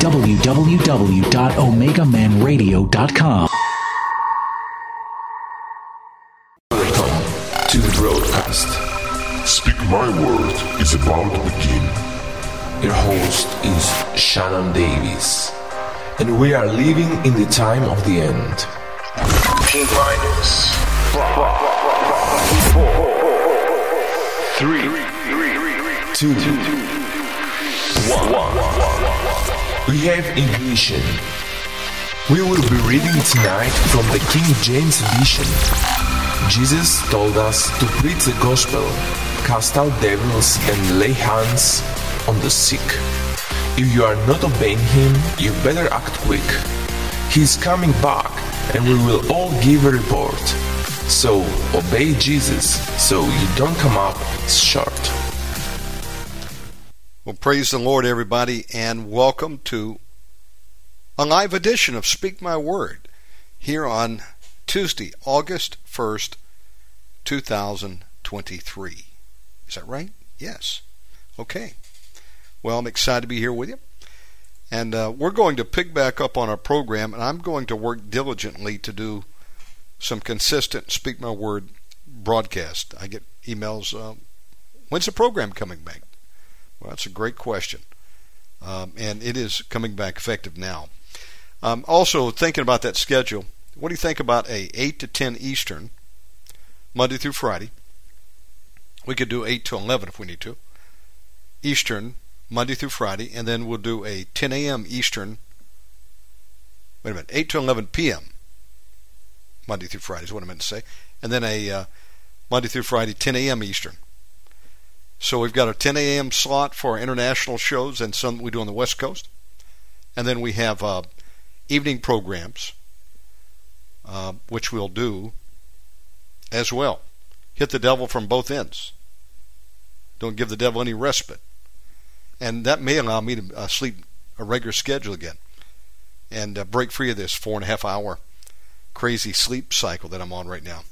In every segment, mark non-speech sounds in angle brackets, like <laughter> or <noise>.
www.omegamanradio.com. Welcome to the broadcast. Speak My Word is about to begin. Your host is Shannon Davis, and we are living in the time of the end. T minus four, three, two, one. We have ignition. We will be reading tonight from the King James Edition. Jesus told us to preach the gospel, cast out devils, and lay hands on the sick. If you are not obeying him, you better act quick. He is coming back, and we will all give a report. So obey Jesus so you don't come up short. Well, praise the Lord, everybody, and welcome to a live edition of Speak My Word here on Tuesday, August 1st, 2023. Is that right? Yes. Okay. Well, I'm excited to be here with you. And uh, we're going to pick back up on our program, and I'm going to work diligently to do some consistent Speak My Word broadcast. I get emails, uh, when's the program coming back? Well, that's a great question. Um, and it is coming back effective now. Um, also, thinking about that schedule, what do you think about a 8 to 10 Eastern, Monday through Friday? We could do 8 to 11 if we need to. Eastern, Monday through Friday, and then we'll do a 10 a.m. Eastern. Wait a minute, 8 to 11 p.m. Monday through Friday is what I meant to say, and then a uh, Monday through Friday 10 a.m. Eastern. So we've got a 10 a.m. slot for our international shows and some we do on the West Coast, and then we have uh, evening programs, uh, which we'll do as well. Hit the devil from both ends. Don't give the devil any respite and that may allow me to uh, sleep a regular schedule again and uh, break free of this four and a half hour crazy sleep cycle that I'm on right now.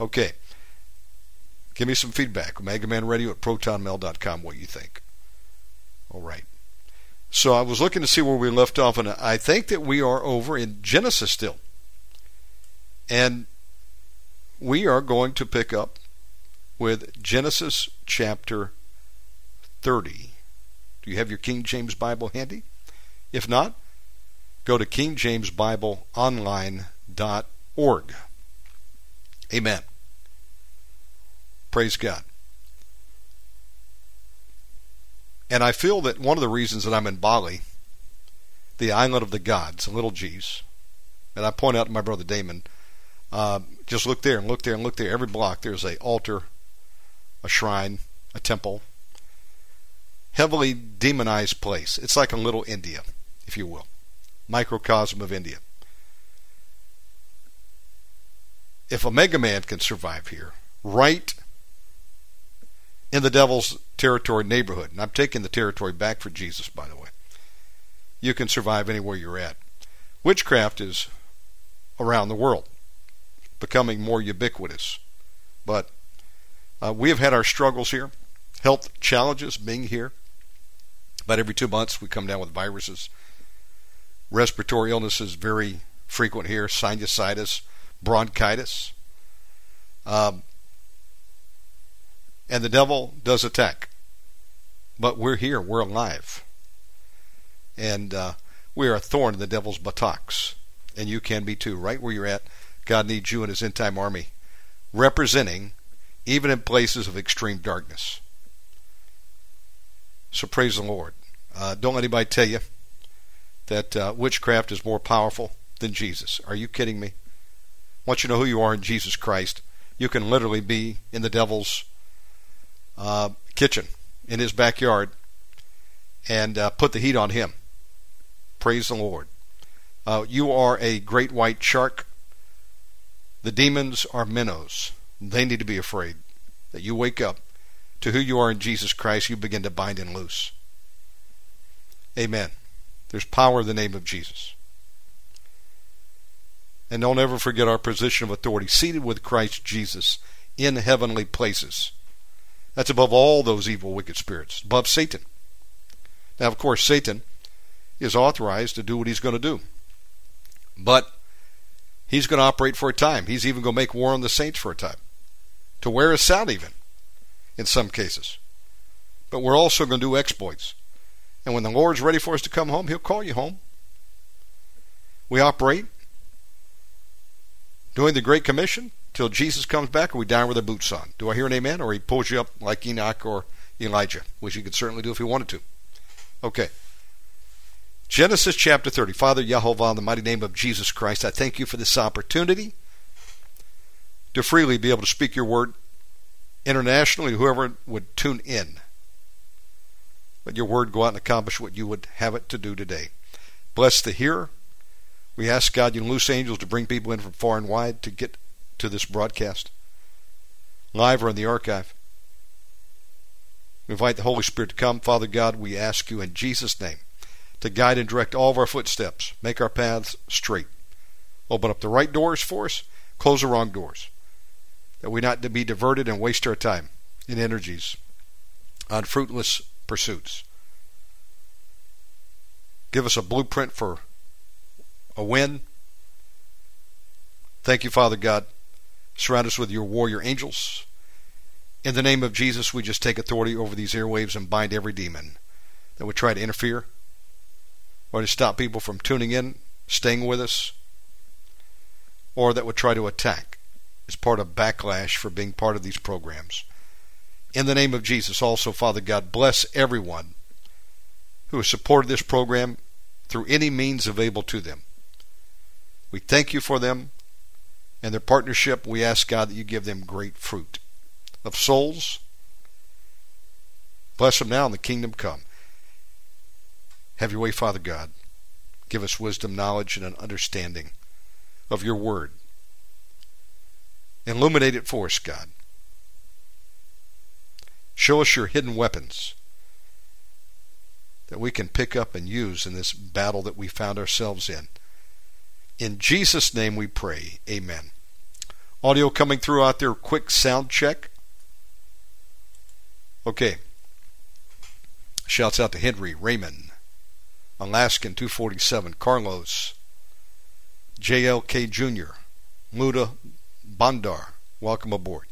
Okay. Give me some feedback. Omega Man Radio at protonmail.com what you think. All right. So I was looking to see where we left off, and I think that we are over in Genesis still. And we are going to pick up with Genesis chapter 30. Do you have your King James Bible handy? If not, go to kingjamesbibleonline.org. Amen. Praise God. And I feel that one of the reasons that I'm in Bali, the island of the gods, little g's, and I point out to my brother Damon, uh, just look there and look there and look there. Every block there's a altar, a shrine, a temple, heavily demonized place. It's like a little India, if you will, microcosm of India. If Omega Man can survive here, right in the devil's territory neighborhood, and I'm taking the territory back for Jesus, by the way, you can survive anywhere you're at. Witchcraft is around the world, becoming more ubiquitous. But uh, we have had our struggles here, health challenges being here. About every two months, we come down with viruses. Respiratory illnesses very frequent here sinusitis, bronchitis. Um, and the devil does attack. But we're here, we're alive. And uh, we are a thorn in the devil's buttocks. And you can be too, right where you're at. God needs you and his end time army representing, even in places of extreme darkness. So praise the Lord. Uh, don't let anybody tell you that uh, witchcraft is more powerful than Jesus. Are you kidding me? Once you know who you are in Jesus Christ, you can literally be in the devil's uh, kitchen, in his backyard, and uh, put the heat on him Praise the Lord. Uh, you are a great white shark. The demons are minnows. They need to be afraid that you wake up to who you are in Jesus Christ. You begin to bind and loose. Amen. There's power in the name of Jesus. And don't ever forget our position of authority, seated with Christ Jesus in heavenly places. That's above all those evil, wicked spirits, above Satan. Now, of course, Satan is authorized to do what he's going to do. But he's going to operate for a time. He's even going to make war on the saints for a time. To wear us out, even, in some cases. But we're also going to do exploits. And when the Lord's ready for us to come home, He'll call you home. We operate doing the Great Commission till Jesus comes back and we die with our boots on. Do I hear an amen? Or He pulls you up like Enoch or Elijah, which He could certainly do if He wanted to. Okay. Genesis chapter 30. Father Yehovah, in the mighty name of Jesus Christ, I thank you for this opportunity to freely be able to speak your word internationally whoever would tune in. Let your word go out and accomplish what you would have it to do today. Bless the hearer. We ask God you loose angels to bring people in from far and wide to get to this broadcast, live or in the archive. We invite the Holy Spirit to come. Father God, we ask you in Jesus' name to guide and direct all of our footsteps, make our paths straight. Open up the right doors for us, close the wrong doors, that we not be diverted and waste our time and energies on fruitless pursuits. Give us a blueprint for a win. Thank you, Father God. Surround us with your warrior angels. In the name of Jesus, we just take authority over these airwaves and bind every demon that would try to interfere or to stop people from tuning in, staying with us, or that would try to attack as part of backlash for being part of these programs. In the name of Jesus, also, Father God, bless everyone who has supported this program through any means available to them. We thank you for them and their partnership. We ask God that you give them great fruit of souls. Bless them now in the kingdom come. Have your way, Father God. Give us wisdom, knowledge, and an understanding of your word. Illuminate it for us, God. Show us your hidden weapons that we can pick up and use in this battle that we found ourselves in. In Jesus' name we pray. Amen. Audio coming through out there. Quick sound check. Okay. Shouts out to Henry, Raymond, Alaskan 247, Carlos, JLK Jr., Muda Bandar. Welcome aboard.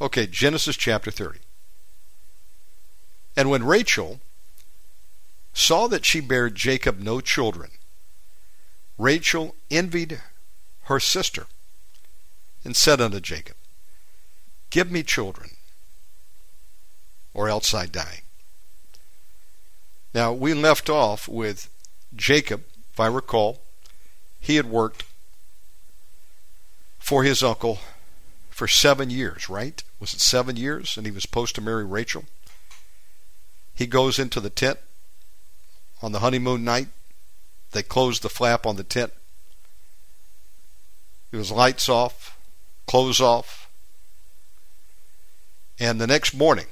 Okay, Genesis chapter 30. And when Rachel saw that she bare Jacob no children, Rachel envied her sister and said unto Jacob, Give me children, or else I die. Now, we left off with Jacob, if I recall. He had worked for his uncle for seven years, right? Was it seven years? And he was supposed to marry Rachel. He goes into the tent on the honeymoon night. They close the flap on the tent. It was lights off, clothes off. And the next morning,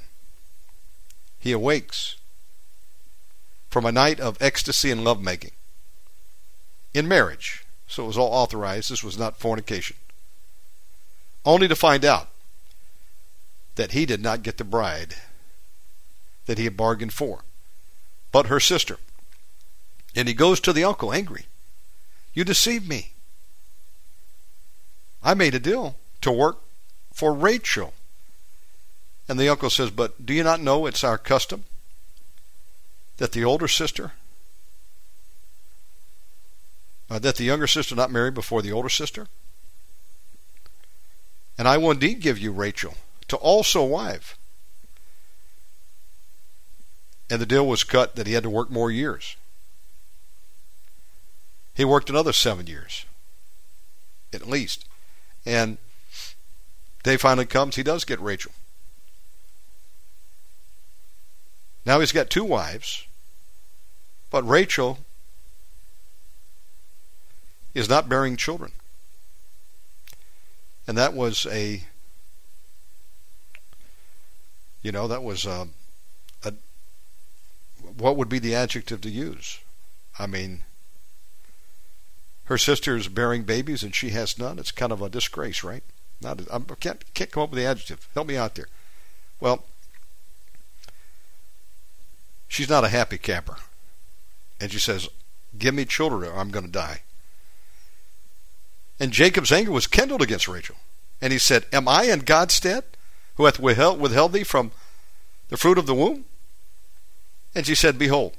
he awakes from a night of ecstasy and lovemaking in marriage. So it was all authorized. This was not fornication. Only to find out that he did not get the bride that he had bargained for, but her sister. And he goes to the uncle angry. You deceived me. I made a deal to work for Rachel. And the uncle says, But do you not know it's our custom that the older sister, uh, that the younger sister not marry before the older sister? And I will indeed give you Rachel to also wife. And the deal was cut that he had to work more years. He worked another seven years, at least. And day finally comes, he does get Rachel. Now he's got two wives but Rachel is not bearing children. And that was a, you know, that was a, a what would be the adjective to use? I mean, her sister is bearing babies and she has none. It's kind of a disgrace, right? Not, I can't can't come up with the adjective. Help me out there. Well, she's not a happy camper, and she says, "Give me children, or I'm going to die." And Jacob's anger was kindled against Rachel, and he said, "Am I in God's stead, who hath withheld, withheld thee from the fruit of the womb?" And she said, Behold,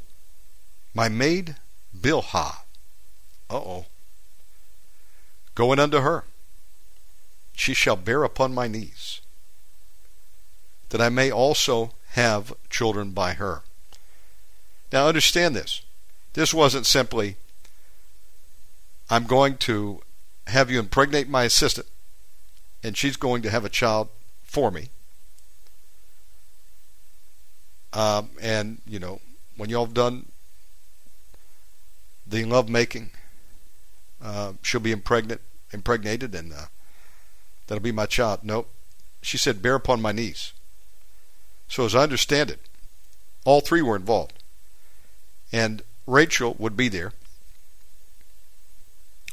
my maid Bilhah. Uh oh. Going unto her she shall bear upon my knees, that I may also have children by her. Now understand this. This wasn't simply, I'm going to have you impregnate my assistant, and she's going to have a child for me. Um, and, you know, when y'all have done the lovemaking, uh, she'll be impregnate, impregnated, and uh, That'll be my child. Nope. She said, Bear upon my knees. So, as I understand it, all three were involved. And Rachel would be there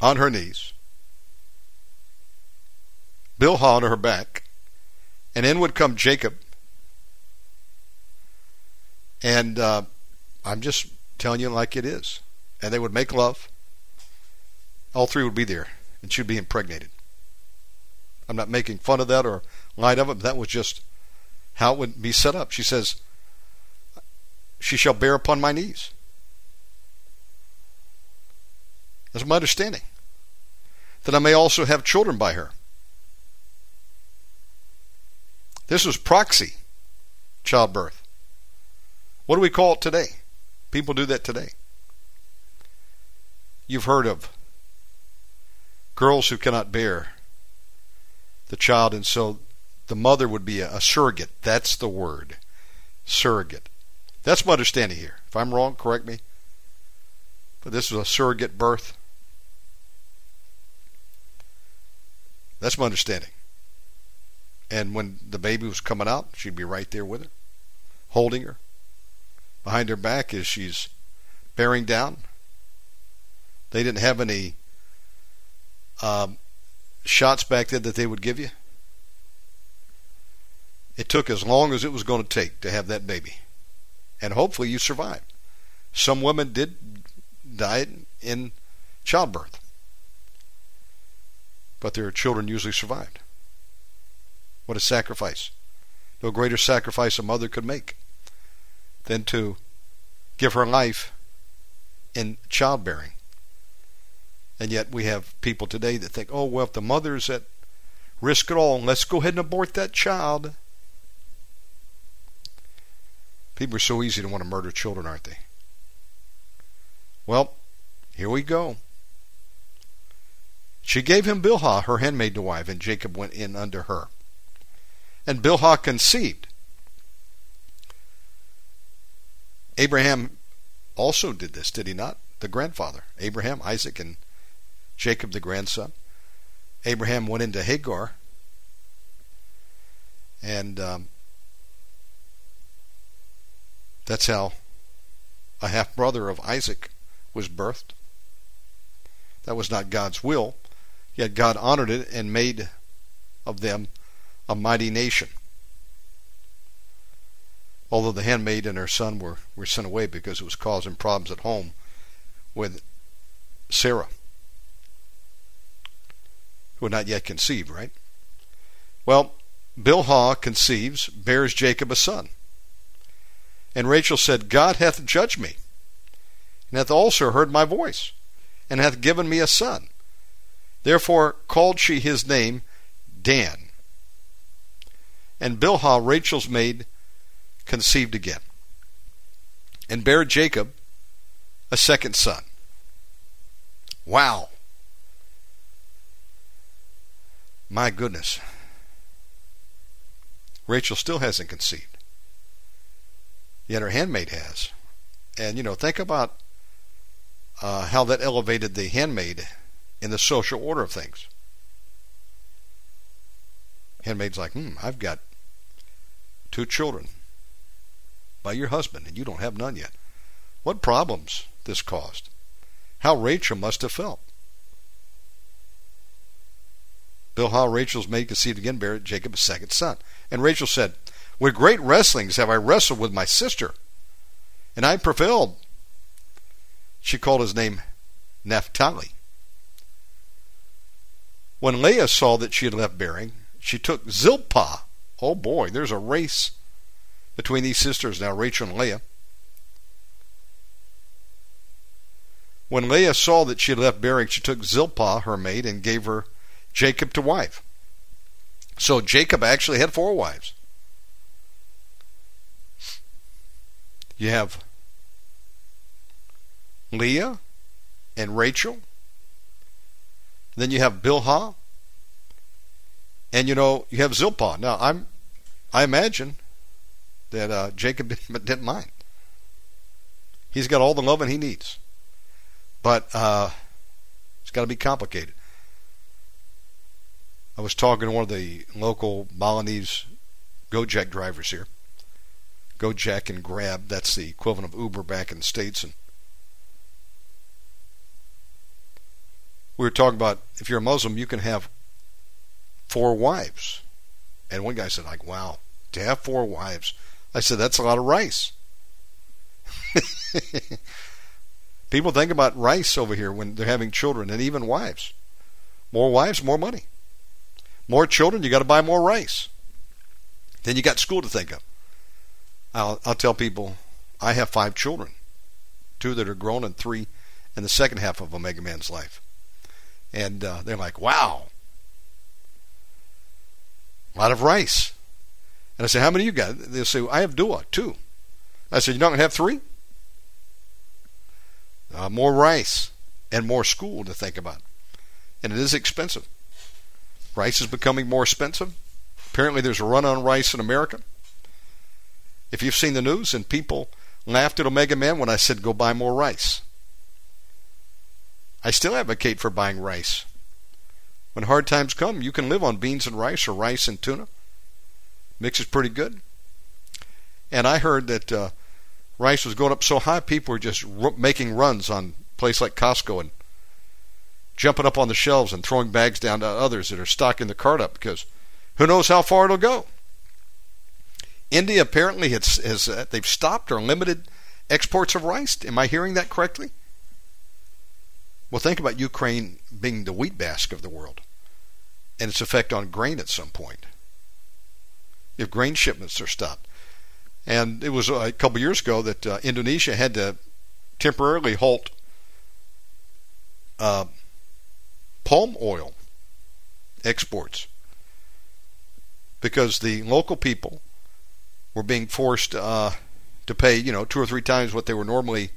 on her knees, Bilhah on her back, and in would come Jacob. And uh, I'm just telling you like it is. And they would make love. All three would be there, and she'd be impregnated. I'm not making fun of that or light of it. But that was just how it would be set up. She says, She shall bear upon my knees. That's my understanding. That I may also have children by her. This was proxy childbirth. What do we call it today? People do that today. You've heard of girls who cannot bear the child, and so the mother would be a, a surrogate. That's the word, surrogate. That's my understanding here. If I'm wrong, correct me. But this was a surrogate birth. That's my understanding. And when the baby was coming out, she'd be right there with her, holding her. Behind her back as she's bearing down. They didn't have any um, shots back then that they would give you. It took as long as it was going to take to have that baby. And hopefully you survived. Some women did die in childbirth. But their children usually survived. What a sacrifice. No greater sacrifice a mother could make than to give her life in childbearing. And yet we have people today that think, oh, well, if the mother's at risk at all, let's go ahead and abort that child. People are so easy to want to murder children, aren't they? Well, here we go. She gave him Bilhah, her handmaid to wife, and Jacob went in unto her. And Bilhah conceived. Abraham also did this, did he not? The grandfather. Abraham, Isaac, and Jacob the grandson. Abraham went into Hagar, and um, that's how a half brother of Isaac was birthed. That was not God's will, yet God honored it and made of them a mighty nation. Although the handmaid and her son were, were sent away because it was causing problems at home with Sarah who had not yet conceived, right? Well, Bilhah conceives, bears Jacob a son. And Rachel said, God hath judged me, and hath also heard my voice, and hath given me a son. Therefore called she his name Dan. And Bilhah, Rachel's maid, conceived again, and bare Jacob a second son. Wow. My goodness. Rachel still hasn't conceived. Yet her handmaid has. And, you know, think about uh, how that elevated the handmaid in the social order of things. Handmaid's like, hmm, I've got two children by your husband, and you don't have none yet. What problems this caused. How Rachel must have felt. Bilhah, Rachel's maid, conceived again, bare Jacob a second son. And Rachel said, With great wrestlings have I wrestled with my sister, and I prevailed. She called his name Naphtali. When Leah saw that she had left bearing, she took Zilpah. Oh boy, there's a race between these sisters now, Rachel and Leah. When Leah saw that she had left bearing, she took Zilpah, her maid, and gave her Jacob to wife. So Jacob actually had four wives. You have Leah and Rachel. Then you have Bilhah. And you know, you have Zilpah. Now I'm I imagine that uh, Jacob <laughs> didn't mind. He's got all the loving he needs. But uh, it's got to be complicated. I was talking to one of the local Balinese Gojek drivers here. Gojek and Grab, that's the equivalent of Uber back in the States. And we were talking about if you're a Muslim, you can have four wives. And one guy said, like, wow, to have four wives. I said, that's a lot of rice. <laughs> People think about rice over here when they're having children and even wives. More wives, more money. More children, you got to buy more rice. Then you got school to think of. I'll, I'll tell people I have five children, two that are grown and three in the second half of Omega Man's life. And uh, they're like, wow, a lot of rice. And I say, how many you got? They'll say, I have Dua, two. I said, you're not to have three? Uh, more rice and more school to think about. And it is expensive. Rice is becoming more expensive. Apparently, there's a run on rice in America. If you've seen the news, and people laughed at Omega Man when I said go buy more rice. I still advocate for buying rice. When hard times come, you can live on beans and rice or rice and tuna. Mix is pretty good. And I heard that uh, rice was going up so high, people were just r- making runs on place like Costco and jumping up on the shelves and throwing bags down to others that are stocking the cart up because who knows how far it'll go. India apparently has, has uh, they've stopped or limited exports of rice. Am I hearing that correctly? Well, think about Ukraine being the wheat basket of the world and its effect on grain at some point. If grain shipments are stopped. And it was a couple years ago that uh, Indonesia had to temporarily halt uh, palm oil exports because the local people were being forced uh, to pay, you know, two or three times what they were normally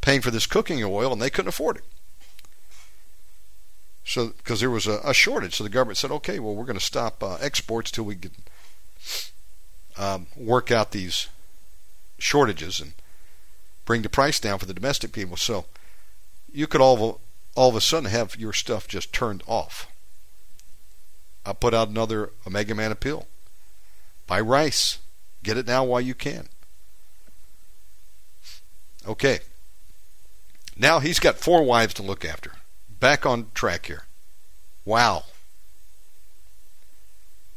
paying for this cooking oil, and they couldn't afford it. So, because there was a, a, shortage, so the government said, "Okay, well, we're going to stop uh, exports till we can um, work out these shortages and bring the price down for the domestic people." So, you could all all of a sudden have your stuff just turned off. I put out another Omega Man appeal. Buy rice. Get it now while you can. Okay. Now he's got four wives to look after. Back on track here. Wow.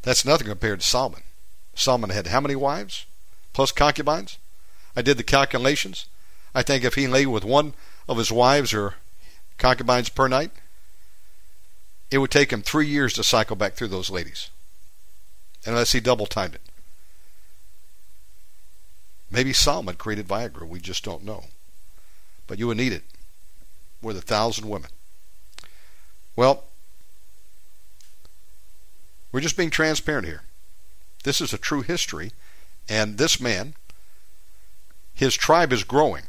That's nothing compared to Solomon. Solomon had how many wives? Plus concubines? I did the calculations. I think if he lay with one of his wives or concubines per night, it would take him three years to cycle back through those ladies. Unless he double timed it. Maybe Solomon created Viagra. We just don't know. But you would need it with a thousand women. Well, we're just being transparent here. This is a true history, and this man, his tribe is growing.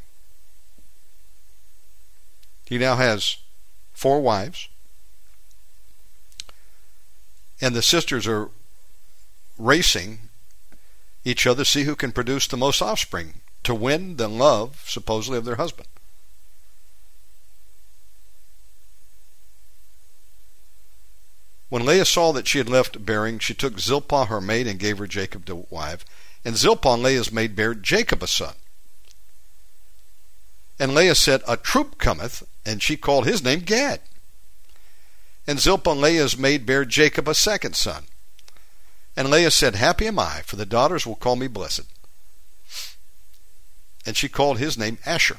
He now has four wives, and the sisters are racing each other, to see who can produce the most offspring to win the love, supposedly, of their husband. When Leah saw that she had left bearing, she took Zilpah her maid and gave her Jacob to wife. And Zilpah, Leah's maid, bare Jacob a son. And Leah said, A troop cometh, and she called his name Gad. And Zilpah, Leah's maid, bare Jacob a second son. And Leah said, Happy am I, for the daughters will call me blessed. And she called his name Asher.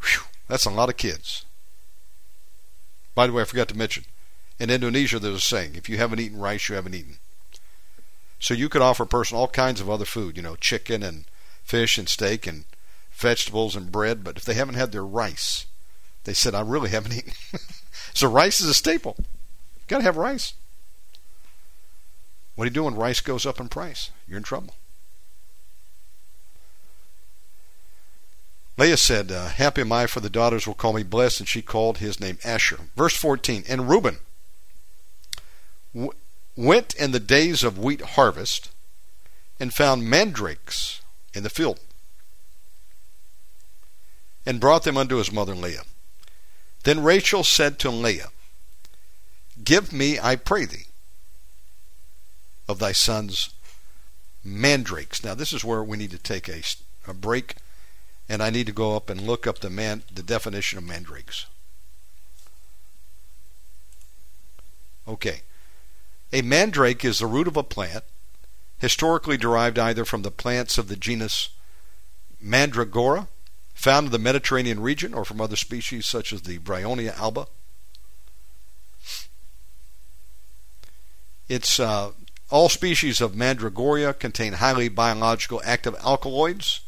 Whew, that's a lot of kids. By the way, I forgot to mention, in Indonesia there's a saying, if you haven't eaten rice, you haven't eaten. So you could offer a person all kinds of other food, you know, chicken and fish and steak and vegetables and bread, but if they haven't had their rice, they said, I really haven't eaten. <laughs> so rice is a staple. You've got to have rice. What do you do when rice goes up in price? You're in trouble. Leah said, uh, Happy am I, for the daughters will call me blessed, and she called his name Asher. Verse 14 And Reuben w- went in the days of wheat harvest and found mandrakes in the field and brought them unto his mother Leah. Then Rachel said to Leah, Give me, I pray thee, of thy sons mandrakes. Now, this is where we need to take a, a break and I need to go up and look up the man the definition of mandrakes. Okay. A mandrake is the root of a plant, historically derived either from the plants of the genus Mandragora, found in the Mediterranean region, or from other species such as the Bryonia alba. It's uh, all species of Mandragora contain highly biological active alkaloids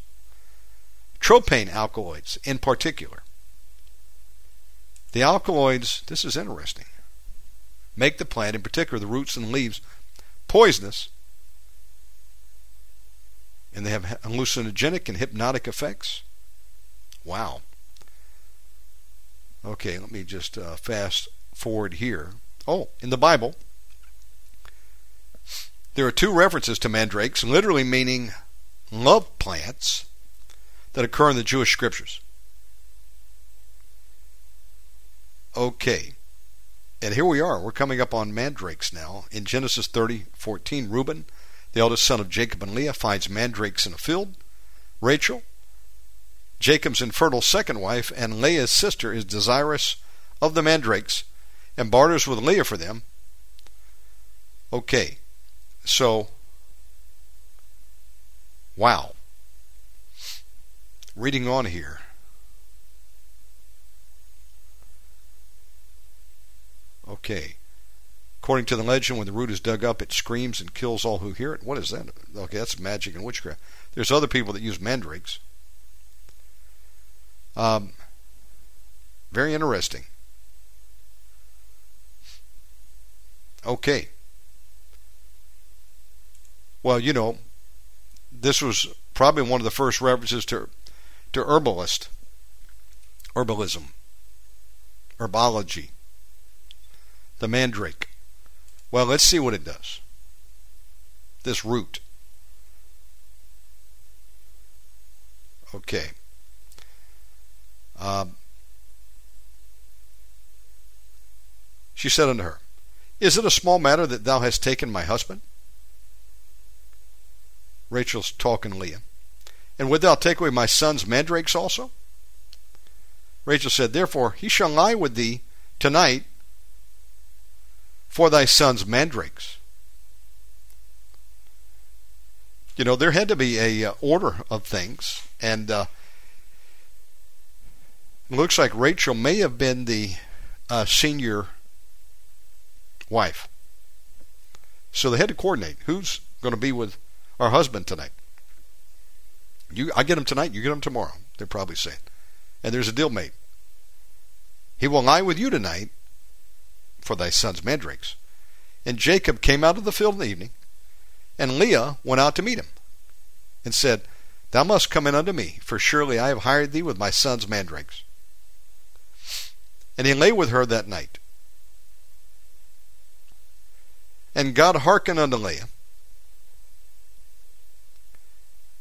tropane alkaloids in particular. The alkaloids, this is interesting, make the plant, in particular the roots and leaves, poisonous, and they have hallucinogenic and hypnotic effects. Wow. Okay, let me just uh, fast forward here. Oh, in the Bible, there are two references to mandrakes, literally meaning love plants, that occur in the Jewish scriptures. Okay. And here we are. We're coming up on mandrakes now. In Genesis 30, 14, Reuben, the eldest son of Jacob and Leah, finds mandrakes in a field. Rachel, Jacob's infertile second wife, and Leah's sister, is desirous of the mandrakes and barters with Leah for them. Okay. So, wow reading on here. Okay. According to the legend, when the root is dug up, it screams and kills all who hear it. What is that? Okay, that's magic and witchcraft. There's other people that use mandrakes. Um, very interesting. Okay. Well, you know, this was probably one of the first references to to herbalist, herbalism, herbology, the mandrake. Well, let's see what it does. This root. Okay. Um, she said unto her, Is it a small matter that thou hast taken my husband? Rachel's talking Leah. And would thou take away my son's mandrakes also? Rachel said, Therefore he shall lie with thee tonight for thy son's mandrakes. You know, there had to be a uh, order of things, and uh, it looks like Rachel may have been the uh, senior wife. So they had to coordinate who's going to be with our husband tonight. You, I get him tonight, you get him tomorrow. They're probably saying. And there's a deal made. He will lie with you tonight for thy son's mandrakes. And Jacob came out of the field in the evening, and Leah went out to meet him, and said, Thou must come in unto me, for surely I have hired thee with my son's mandrakes. And he lay with her that night. And God hearkened unto Leah,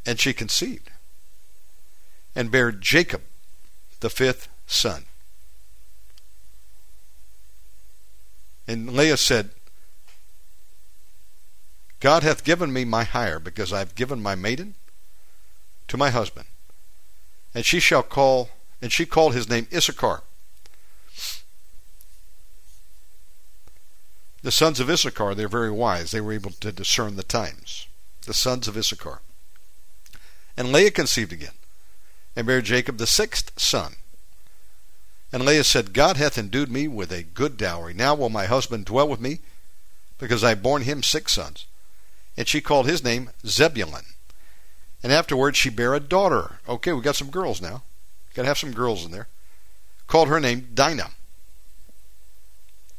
and she conceived, and bare Jacob, the fifth son. And Leah said, God hath given me my hire, because I have given my maiden to my husband. And she shall call, and she called his name Issachar. The sons of Issachar, they're very wise. They were able to discern the times. The sons of Issachar. And Leah conceived again, and bare Jacob the sixth son. And Leah said, God hath endued me with a good dowry. Now will my husband dwell with me, because I have borne him six sons. And she called his name Zebulun. And afterwards she bare a daughter. Okay, we got some girls now. Got to have some girls in there. Called her name Dinah.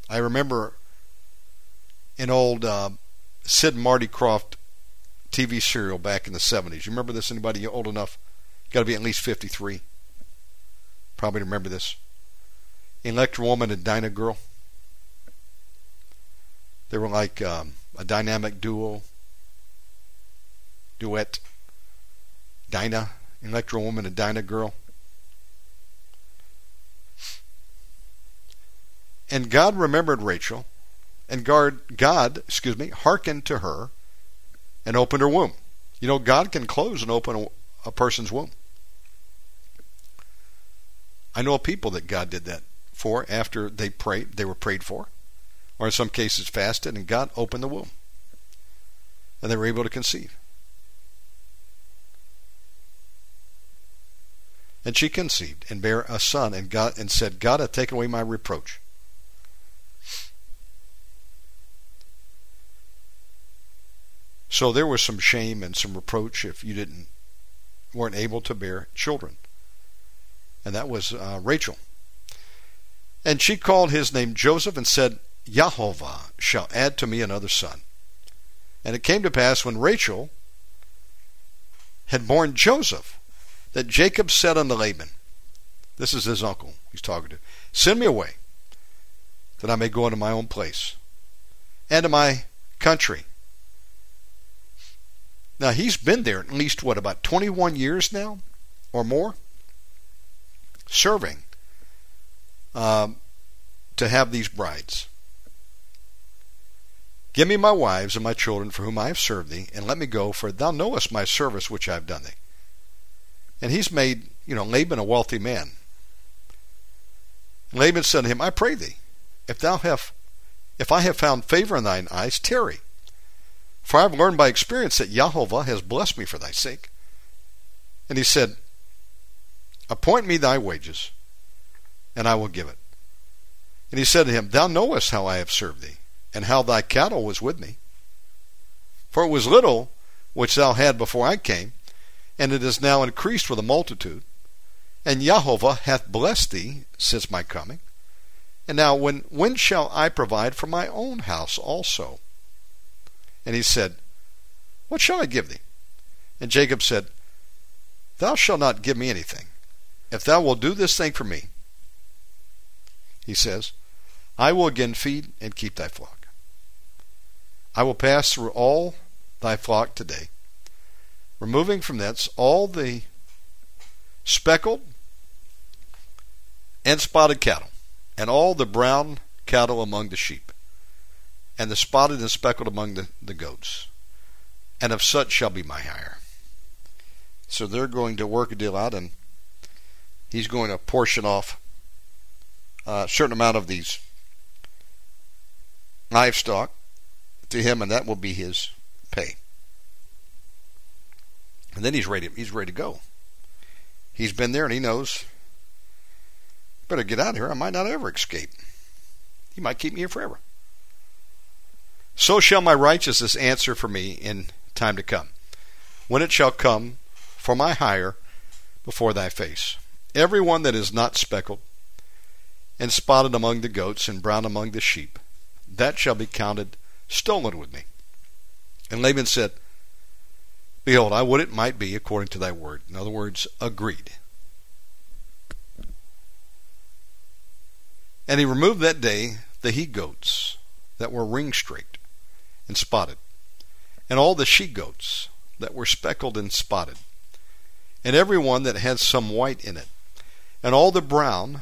I remember an old uh, Sid Marty Krofft TV serial back in the 70s. You remember this? Anybody old enough? Got to be at least 53. Probably remember this. Electra Woman and Dyna Girl. They were like um, a dynamic duo, duet. Dinah, Electra Woman and Dyna Girl. And God remembered Rachel, and God, God, excuse me, hearkened to her, and opened her womb. You know, God can close and open a, a person's womb. I know people that God did that for after they prayed, they were prayed for, or in some cases fasted, and God opened the womb, and they were able to conceive. And she conceived and bare a son, and God and said, God hath taken away my reproach. So there was some shame and some reproach if you didn't weren't able to bear children, and that was uh, Rachel. And she called his name Joseph and said, Jehovah shall add to me another son. And it came to pass when Rachel had borne Joseph that Jacob said unto Laban, This is his uncle he's talking to, Send me away, that I may go into my own place and to my country. Now he's been there at least, what, about 21 years now or more? Serving um, to have these brides. Give me my wives and my children for whom I have served thee, and let me go, for thou knowest my service which I have done thee. And he's made, you know, Laban a wealthy man. Laban said to him, I pray thee, if thou have if I have found favor in thine eyes, tarry. For I have learned by experience that Jehovah has blessed me for thy sake. And he said, Appoint me thy wages, and I will give it. And he said to him, Thou knowest how I have served thee, and how thy cattle was with me. For it was little which thou had before I came, and it is now increased with a multitude. And Jehovah hath blessed thee since my coming. And now when when shall I provide for my own house also? And he said, What shall I give thee? And Jacob said, Thou shalt not give me anything. If thou wilt do this thing for me, he says, I will again feed and keep thy flock. I will pass through all thy flock today, removing from thence all the speckled and spotted cattle, and all the brown cattle among the sheep, and the spotted and speckled among the, the goats. And of such shall be my hire. So they're going to work a deal out, and he's going to portion off uh, a certain amount of these livestock to him, and that will be his pay. And then he's ready. He's ready to go. He's been there, and he knows. Better get out of here. I might not ever escape. He might keep me here forever. So shall my righteousness answer for me in time to come, when it shall come for my hire before thy face. Every one that is not speckled and spotted among the goats and brown among the sheep. That shall be counted stolen with me. And Laban said, Behold, I would it might be according to thy word. In other words, agreed. And he removed that day the he goats that were ring streaked and spotted, and all the she goats that were speckled and spotted, and every one that had some white in it, and all the brown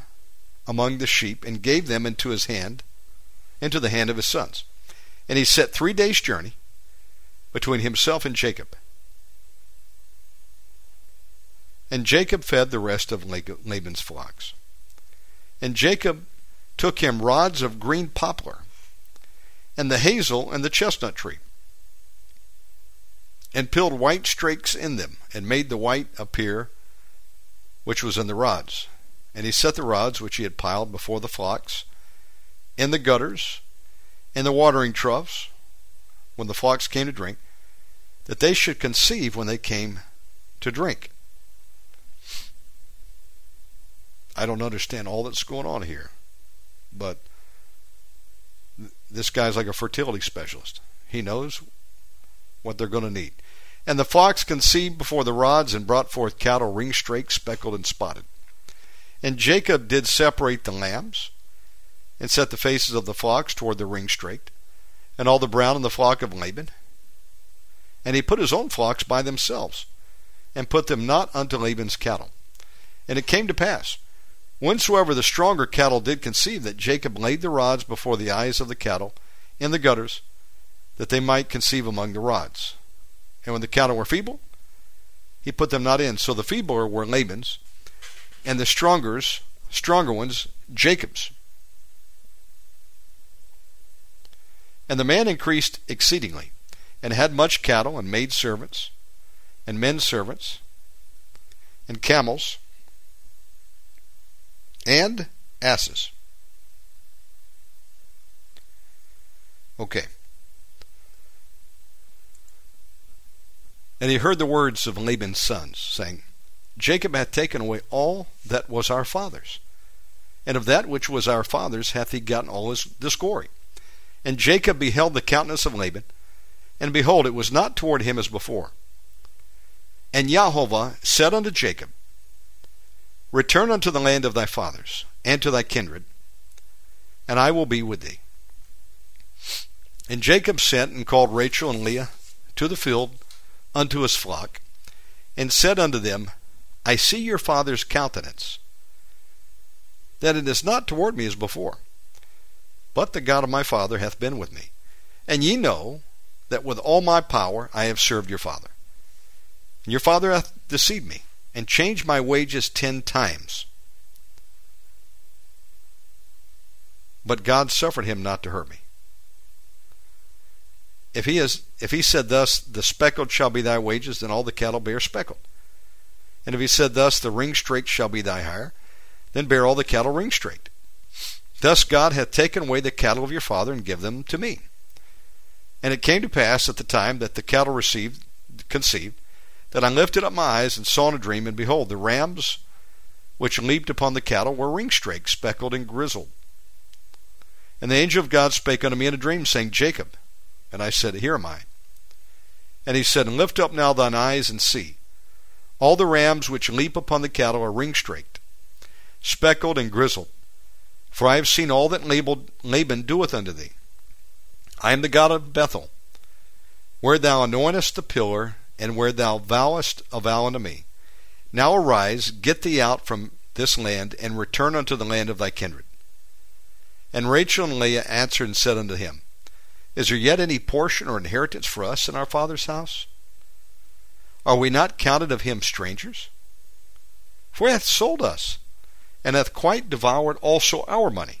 among the sheep, and gave them into his hand, into the hand of his sons. And he set three days' journey between himself and Jacob. And Jacob fed the rest of Laban's flocks. And Jacob took him rods of green poplar, and the hazel and the chestnut tree, and peeled white streaks in them, and made the white appear which was in the rods. And he set the rods which he had piled before the flocks in the gutters, in the watering troughs, when the flocks came to drink, that they should conceive when they came to drink. I don't understand all that's going on here, but this guy's like a fertility specialist. He knows what they're going to need. And the flocks conceived before the rods and brought forth cattle ring straked, speckled, and spotted. And Jacob did separate the lambs and set the faces of the flocks toward the ring straked, and all the brown in the flock of Laban. And he put his own flocks by themselves, and put them not unto Laban's cattle. And it came to pass, whensoever the stronger cattle did conceive, that Jacob laid the rods before the eyes of the cattle in the gutters, that they might conceive among the rods. And when the cattle were feeble, he put them not in. So the feebler were Laban's, and the strongers, stronger ones, Jacob's. And the man increased exceedingly, and had much cattle, and maid servants, and men servants, and camels, and asses. Okay. And he heard the words of Laban's sons, saying, Jacob hath taken away all that was our father's, and of that which was our father's hath he gotten all his this glory. And Jacob beheld the countenance of Laban, and behold, it was not toward him as before. And Jehovah said unto Jacob, Return unto the land of thy fathers, and to thy kindred, and I will be with thee. And Jacob sent and called Rachel and Leah to the field unto his flock, and said unto them, I see your father's countenance, that it is not toward me as before, but the God of my father hath been with me. And ye know that with all my power I have served your father. And your father hath deceived me, and changed my wages ten times. But God suffered him not to hurt me. If he is if he said thus, the speckled shall be thy wages, then all the cattle bear speckled. And if he said thus, the ring straked shall be thy hire, then bear all the cattle ring straked. Thus God hath taken away the cattle of your father and give them to me. And it came to pass at the time that the cattle received conceived, that I lifted up my eyes and saw in a dream, and behold, the rams which leaped upon the cattle were ring straked, speckled, and grizzled. And the angel of God spake unto me in a dream, saying, Jacob. And I said, Here am I. And he said, Lift up now thine eyes and see. All the rams which leap upon the cattle are ringstraked, speckled, and grizzled. For I have seen all that Laban doeth unto thee. I am the God of Bethel, where thou anointest the pillar, and where thou vowest a vow unto me. Now arise, get thee out from this land, and return unto the land of thy kindred. And Rachel and Leah answered and said unto him, Is there yet any portion or inheritance for us in our father's house? Are we not counted of him strangers? For he hath sold us, and hath quite devoured also our money.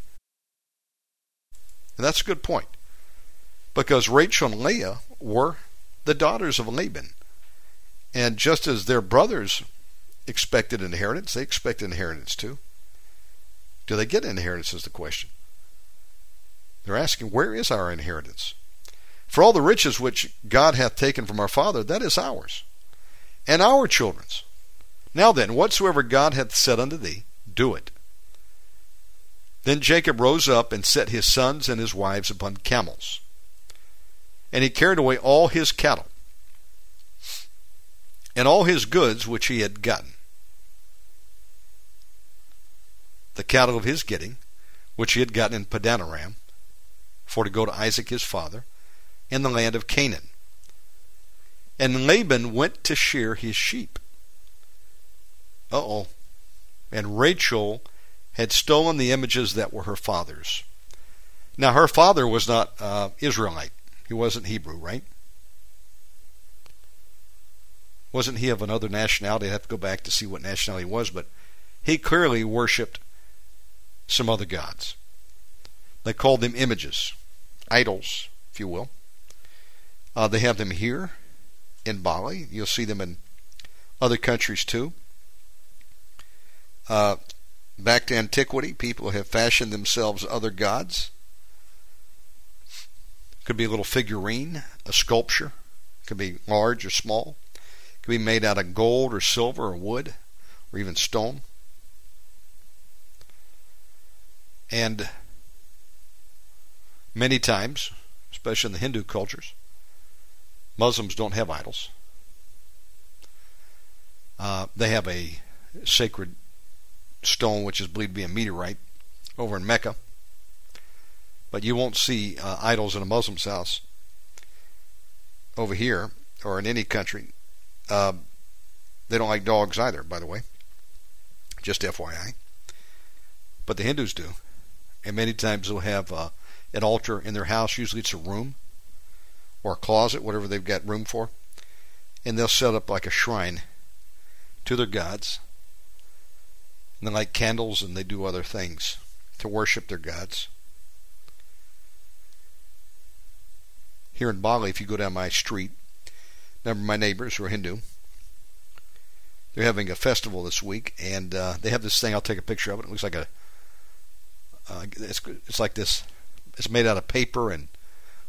And that's a good point. Because Rachel and Leah were the daughters of Laban. And just as their brothers expected inheritance, they expect inheritance too. Do they get inheritance is the question. They're asking, Where is our inheritance? For all the riches which God hath taken from our father, that is ours, and our children's. Now then, whatsoever God hath said unto thee, do it. Then Jacob rose up and set his sons and his wives upon camels. And he carried away all his cattle and all his goods which he had gotten. The cattle of his getting, which he had gotten in Padanaram, for to go to Isaac his father, in the land of Canaan. And Laban went to shear his sheep. Uh oh. And Rachel had stolen the images that were her father's. Now, her father was not uh, Israelite. He wasn't Hebrew, right? Wasn't he of another nationality? I'd have to go back to see what nationality he was, but he clearly worshipped some other gods. They called them images, idols, if you will. Uh, they have them here in Bali. You'll see them in other countries too. Uh, back to antiquity, people have fashioned themselves other gods. Could be a little figurine, a sculpture. Could be large or small. Could be made out of gold or silver or wood or even stone. And many times, especially in the Hindu cultures, Muslims don't have idols. Uh, they have a sacred stone which is believed to be a meteorite over in Mecca. But you won't see uh, idols in a Muslim's house over here or in any country. Uh, they don't like dogs either, by the way. Just FYI. But the Hindus do. And many times they'll have uh, an altar in their house. Usually it's a room or a closet, whatever they've got room for. And they'll set up like a shrine to their gods. And they light candles and they do other things to worship their gods. here in Bali, if you go down my street, number of my neighbors who are Hindu, they're having a festival this week, and uh, they have this thing. I'll take a picture of it. It looks like a, uh, it's it's like this. It's made out of paper and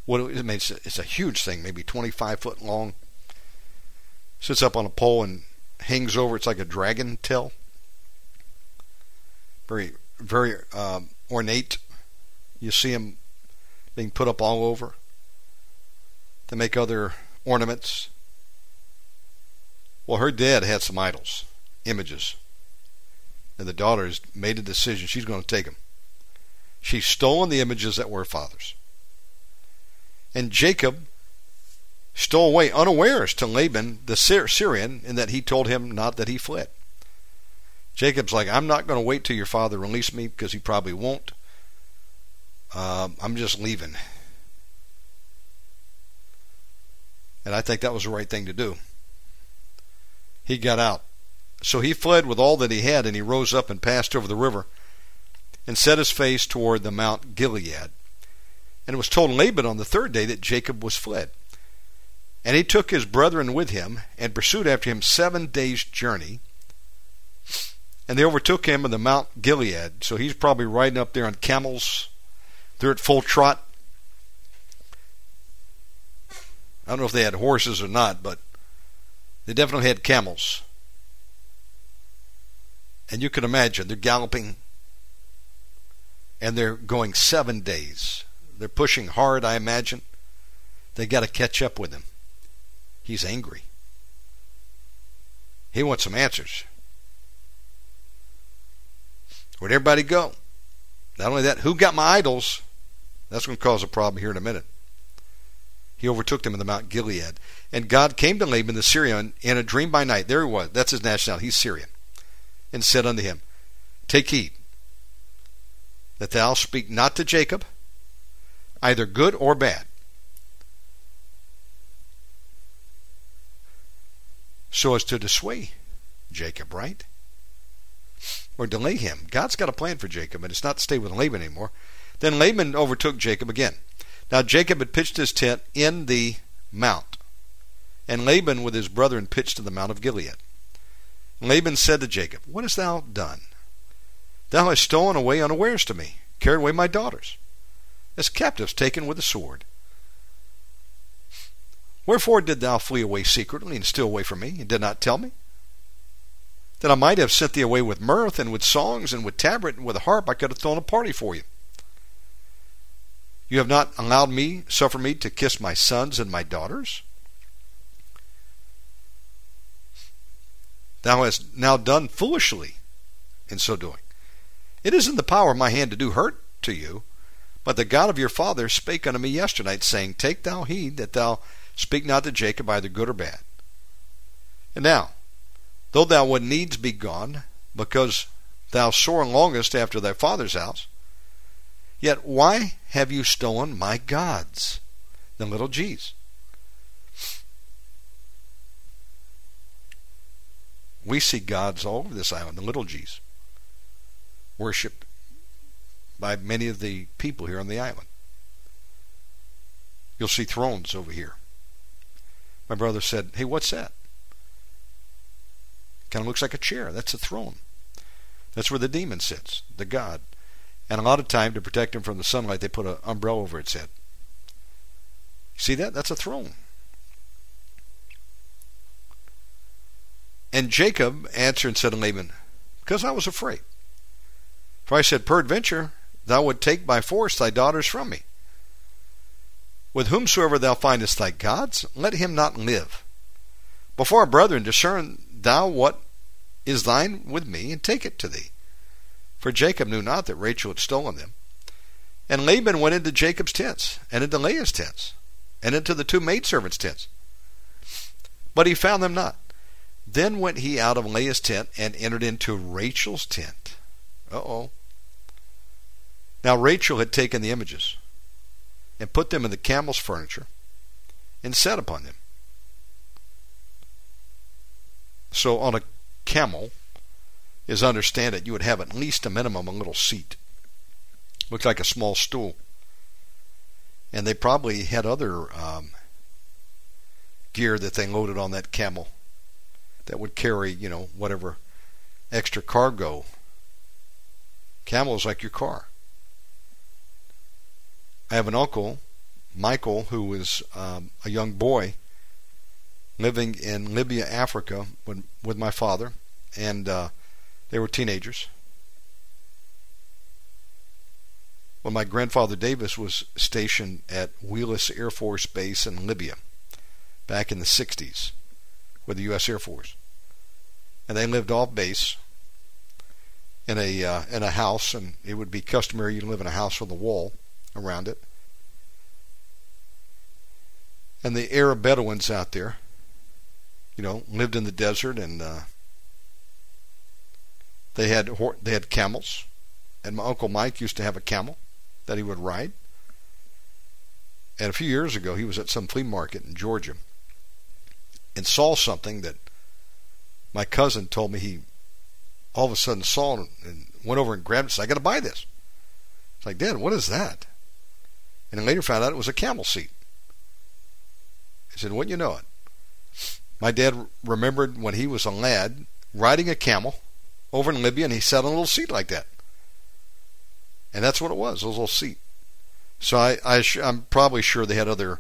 what it, it it's, a, huge thing, maybe 25 foot long. Sits up on a pole and hangs over. It's like a dragon tail. Very very um, ornate. You see them being put up all over. They make other ornaments. Well, her dad had some idols, images. And the daughter has made a decision she's going to take them. She's stolen the images that were her father's. And Jacob stole away unawares to Laban the Syrian in that he told him not that he fled. Jacob's like, I'm not going to wait till your father release me because he probably won't. Um, I'm just leaving. And I think that was the right thing to do. He got out. So he fled with all that he had, and he rose up and passed over the river and set his face toward the Mount Gilead. And it was told Laban on the third day that Jacob was fled. And he took his brethren with him and pursued after him seven days' journey. And they overtook him in the Mount Gilead. So he's probably riding up there on camels. They're at full trot. I don't know if they had horses or not, but they definitely had camels. And you can imagine they're galloping and they're going seven days. They're pushing hard, I imagine. They got to catch up with him. He's angry. He wants some answers. Where'd everybody go? Not only that, who got my idols? That's going to cause a problem here in a minute. He overtook them in the Mount Gilead. And God came to Laban the Syrian in a dream by night. There he was. That's his nationality. He's Syrian. And said unto him, Take heed that thou speak not to Jacob, either good or bad. So as to dissuade Jacob, right? Or delay him. God's got a plan for Jacob, and it's not to stay with Laban anymore. Then Laban overtook Jacob again. Now Jacob had pitched his tent in the mount, and Laban with his brethren pitched in the mount of Gilead. Laban said to Jacob, What hast thou done? Thou hast stolen away unawares to me, carried away my daughters, as captives taken with a sword. Wherefore did thou flee away secretly and steal away from me, and did not tell me? That I might have sent thee away with mirth, and with songs, and with tabret, and with a harp, I could have thrown a party for you. You have not allowed me, suffer me to kiss my sons and my daughters. Thou hast now done foolishly in so doing. It is in the power of my hand to do hurt to you, but the God of your father spake unto me yesternight, saying, Take thou heed that thou speak not to Jacob either good or bad. And now, though thou would needs be gone, because thou sore longest after thy father's house, Yet why have you stolen my gods? The little g's. We see gods all over this island, the little g's, worshipped by many of the people here on the island. You'll see thrones over here. My brother said, Hey, what's that? Kind of looks like a chair. That's a throne. That's where the demon sits, the god. And a lot of time to protect him from the sunlight, they put an umbrella over its head. See that? That's a throne. And Jacob answered and said to Laban, Because I was afraid. For I said, Peradventure thou would take by force thy daughters from me. With whomsoever thou findest thy gods, let him not live. Before our brethren, discern thou what is thine with me, and take it to thee. For Jacob knew not that Rachel had stolen them. And Laban went into Jacob's tents, and into Leah's tents, and into the two maidservants' tents. But he found them not. Then went he out of Leah's tent and entered into Rachel's tent. Uh oh. Now Rachel had taken the images and put them in the camel's furniture and sat upon them. So on a camel, as I understand it, you would have at least a minimum a little seat. Looked like a small stool. And they probably had other um, gear that they loaded on that camel that would carry, you know, whatever extra cargo. Camel is like your car. I have an uncle, Michael, who was um, a young boy living in Libya, Africa, when, with my father, and uh, they were teenagers. When my grandfather Davis was stationed at Wheelus Air Force Base in Libya back in the 60s with the U.S. Air Force. And they lived off base in a uh, in a house, and it would be customary you live in a house with a wall around it. And the Arab Bedouins out there, you know, lived in the desert, and uh, they had they had camels, and my uncle Mike used to have a camel that he would ride. And a few years ago, he was at some flea market in Georgia and saw something that my cousin told me he all of a sudden saw and went over and grabbed it. and Said, "I got to buy this." It's like, Dad, what is that? And then later found out it was a camel seat. He said, "Wouldn't you know it?" My dad remembered when he was a lad riding a camel over in Libya, and he sat on a little seat like that. And that's what it was, a little seat. So I, I I'm probably sure they had other,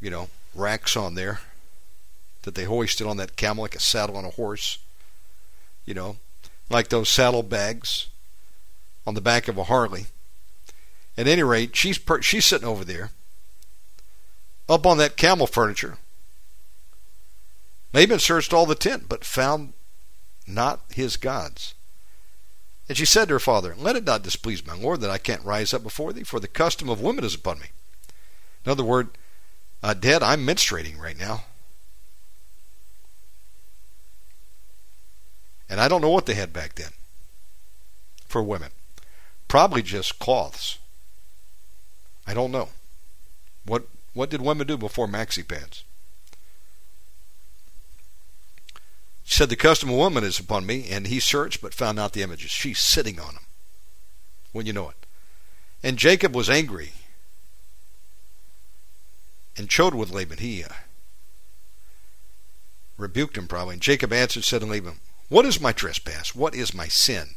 you know, racks on there that they hoisted on that camel like a saddle on a horse. You know, like those saddle bags on the back of a Harley. At any rate, she's per- she's sitting over there, up on that camel furniture. Laban searched all the tent, but found not his gods. And she said to her father, Let it not displease my lord that I can't rise up before thee, for the custom of women is upon me. In other words, uh, Dad, I'm menstruating right now. And I don't know what they had back then for women. Probably just cloths. I don't know. What what did women do before maxi pads? She said, The custom of woman is upon me, and he searched but found not the images. She's sitting on them. When you know it. And Jacob was angry and chode with Laban. He uh, rebuked him probably. And Jacob answered, said to Laban, What is my trespass? What is my sin?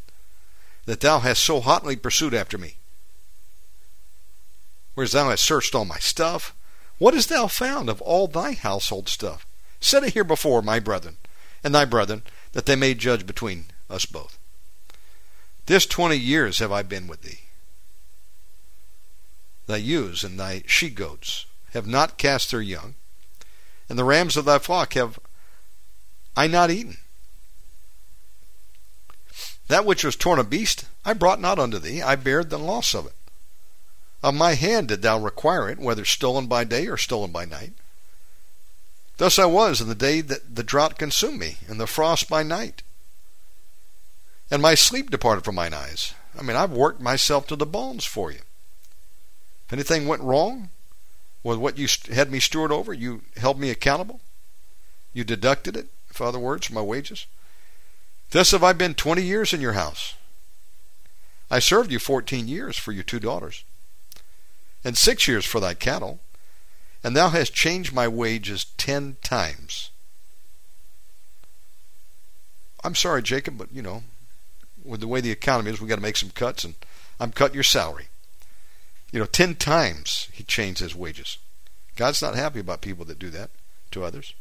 That thou hast so hotly pursued after me? Whereas thou hast searched all my stuff? What hast thou found of all thy household stuff? Set it here before my brethren and thy brethren, that they may judge between us both. This twenty years have I been with thee. Thy ewes and thy she goats have not cast their young, and the rams of thy flock have I not eaten. That which was torn a beast I brought not unto thee, I bared the loss of it. Of my hand did thou require it, whether stolen by day or stolen by night. Thus I was in the day that the drought consumed me, and the frost by night. And my sleep departed from mine eyes. I mean, I've worked myself to the bones for you. If anything went wrong with what you had me steward over, you held me accountable. You deducted it, in other words, from my wages. Thus have I been 20 years in your house. I served you 14 years for your two daughters, and six years for thy cattle, and thou hast changed my wages ten times. I'm sorry, Jacob, but you know, with the way the economy is, we've got to make some cuts, and I'm cutting your salary. You know, ten times he changed his wages. God's not happy about people that do that to others.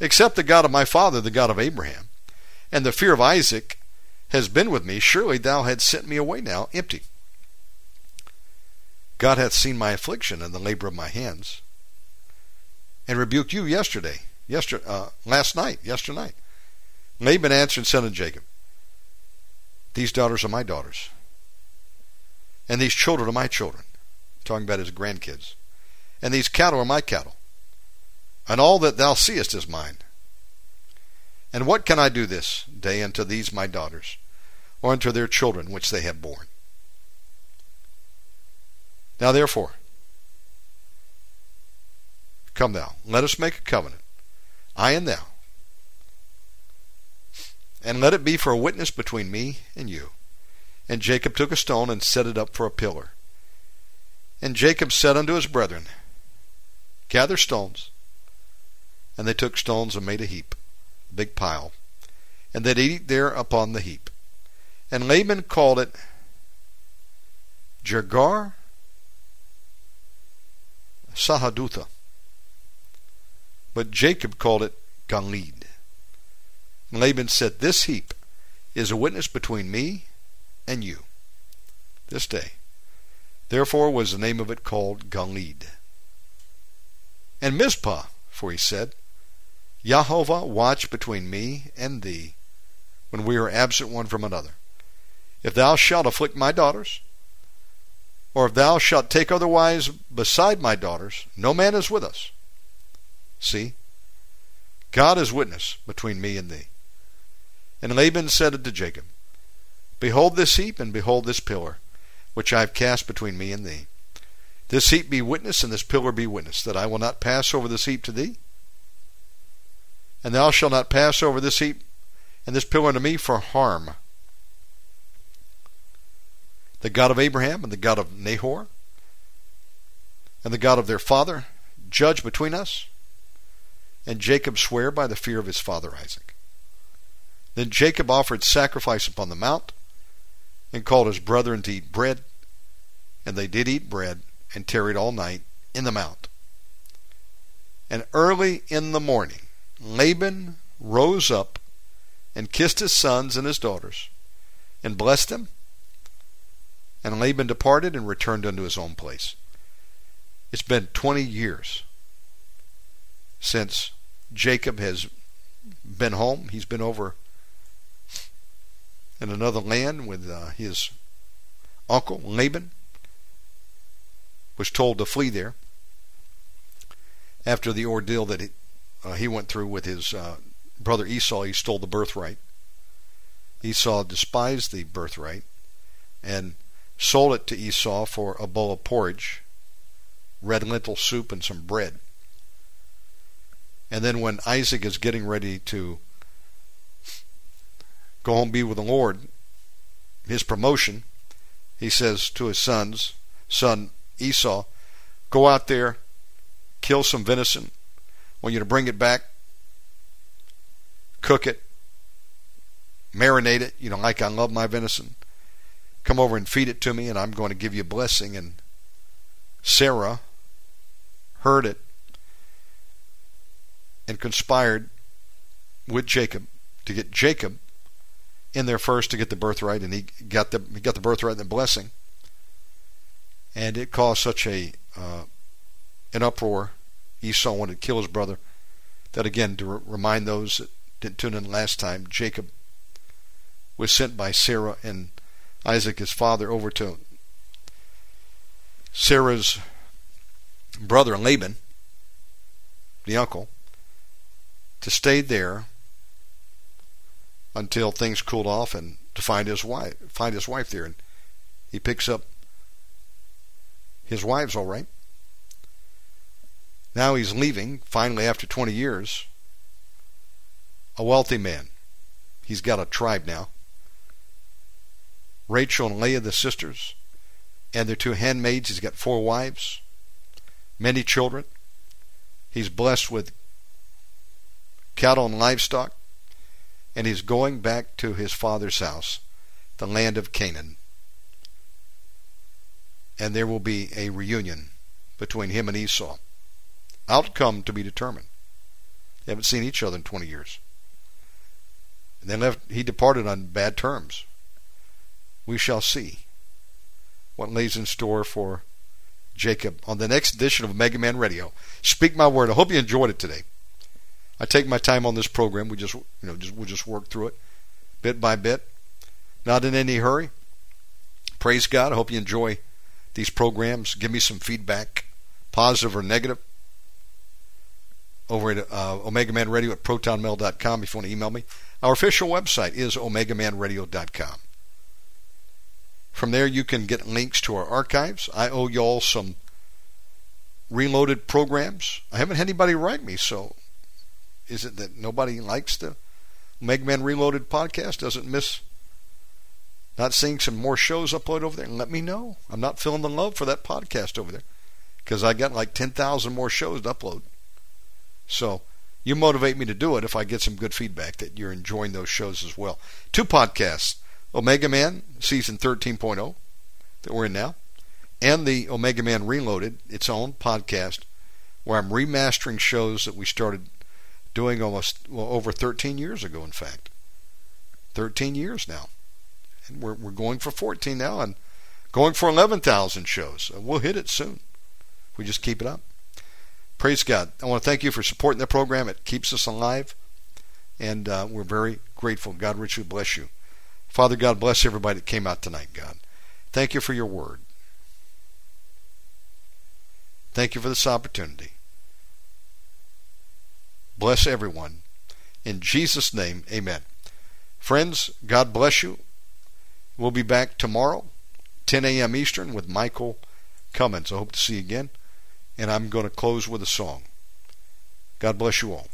Except the God of my father, the God of Abraham, and the fear of Isaac has been with me, surely thou hadst sent me away now empty. God hath seen my affliction and the labor of my hands, and rebuked you yesterday, yester, uh, last night, yesternight. Laban answered said unto Jacob, These daughters are my daughters, and these children are my children, talking about his grandkids, and these cattle are my cattle, and all that thou seest is mine. And what can I do this day unto these my daughters, or unto their children which they have borne? Now therefore, come thou, let us make a covenant, I and thou, and let it be for a witness between me and you. And Jacob took a stone and set it up for a pillar. And Jacob said unto his brethren, Gather stones. And they took stones and made a heap a big pile, and they'd eat there upon the heap. And Laban called it Jegar Sahadutha. But Jacob called it Galeed. And Laban said, This heap is a witness between me and you this day. Therefore was the name of it called Galeed. And Mizpah, for he said, Jehovah watch between me and thee when we are absent one from another. If thou shalt afflict my daughters, or if thou shalt take otherwise beside my daughters, no man is with us. See, God is witness between me and thee. And Laban said unto Jacob, Behold this heap, and behold this pillar, which I have cast between me and thee. This heap be witness, and this pillar be witness, that I will not pass over this heap to thee, and thou shalt not pass over this heap and this pillar unto me for harm. The God of Abraham and the God of Nahor and the God of their father judge between us. And Jacob sware by the fear of his father Isaac. Then Jacob offered sacrifice upon the mount, and called his brethren to eat bread. And they did eat bread, and tarried all night in the mount. And early in the morning Laban rose up and kissed his sons and his daughters and blessed them. And Laban departed and returned unto his own place. It's been 20 years since Jacob has been home. He's been over in another land with uh, his uncle, Laban. Was told to flee there after the ordeal that he, uh, he went through with his uh, brother Esau. He stole the birthright. Esau despised the birthright and sold it to Esau for a bowl of porridge, red lentil soup, and some bread. And then when Isaac is getting ready to go home be with the Lord, his promotion, he says to his sons, son Esau, go out there, kill some venison, want you to bring it back, cook it, marinate it, you know, like I love my venison. Come over and feed it to me, and I'm going to give you a blessing. And Sarah heard it and conspired with Jacob to get Jacob in there first to get the birthright, and he got the he got the birthright and the blessing. And it caused such a uh, an uproar Esau wanted to kill his brother. That again, to remind those that didn't tune in last time, Jacob was sent by Sarah and Isaac, his father, over to Sarah's brother Laban, the uncle, to stay there until things cooled off and to find his wife find his wife there and He picks up his wives all right. Now he's leaving, finally, after 20 years. A wealthy man. He's got a tribe now. Rachel and Leah, the sisters, and their two handmaids. He's got four wives, many children. He's blessed with cattle and livestock, and he's going back to his father's house, the land of Canaan. And there will be a reunion between him and Esau. Outcome to be determined. They haven't seen each other in 20 years. And then left, he departed on bad terms. We shall see what lays in store for Jacob on the next edition of Omega Man Radio. Speak my word. I hope you enjoyed it today. I take my time on this program. We just, you know, just we'll just work through it bit by bit, not in any hurry. Praise God. I hope you enjoy these programs. Give me some feedback, positive or negative, over at uh, Omega Man Radio at protonmail.com if you want to email me. Our official website is omegamanradio.com. From there, you can get links to our archives. I owe y'all some reloaded programs. I haven't had anybody write me, so is it that nobody likes the Omega Man Reloaded podcast? Doesn't miss not seeing some more shows upload over there? Let me know. I'm not feeling the love for that podcast over there because I got like 10,000 more shows to upload. So you motivate me to do it if I get some good feedback that you're enjoying those shows as well. Two podcasts Omega Man Season 13.0 that we're in now, and the Omega Man Reloaded, its own podcast, where I'm remastering shows that we started doing almost well, over 13 years ago, in fact. 13 years now. And we're, we're going for 14 now and going for 11,000 shows. We'll hit it soon. We just keep it up. Praise God. I want to thank you for supporting the program. It keeps us alive, and uh, we're very grateful. God richly bless you. Father God, bless everybody that came out tonight, God. Thank you for your word. Thank you for this opportunity. Bless everyone. In Jesus' name, amen. Friends, God bless you. We'll be back tomorrow, 10 a.m. Eastern, with Michael Cummins. I hope to see you again and I'm going to close with a song. God bless you all.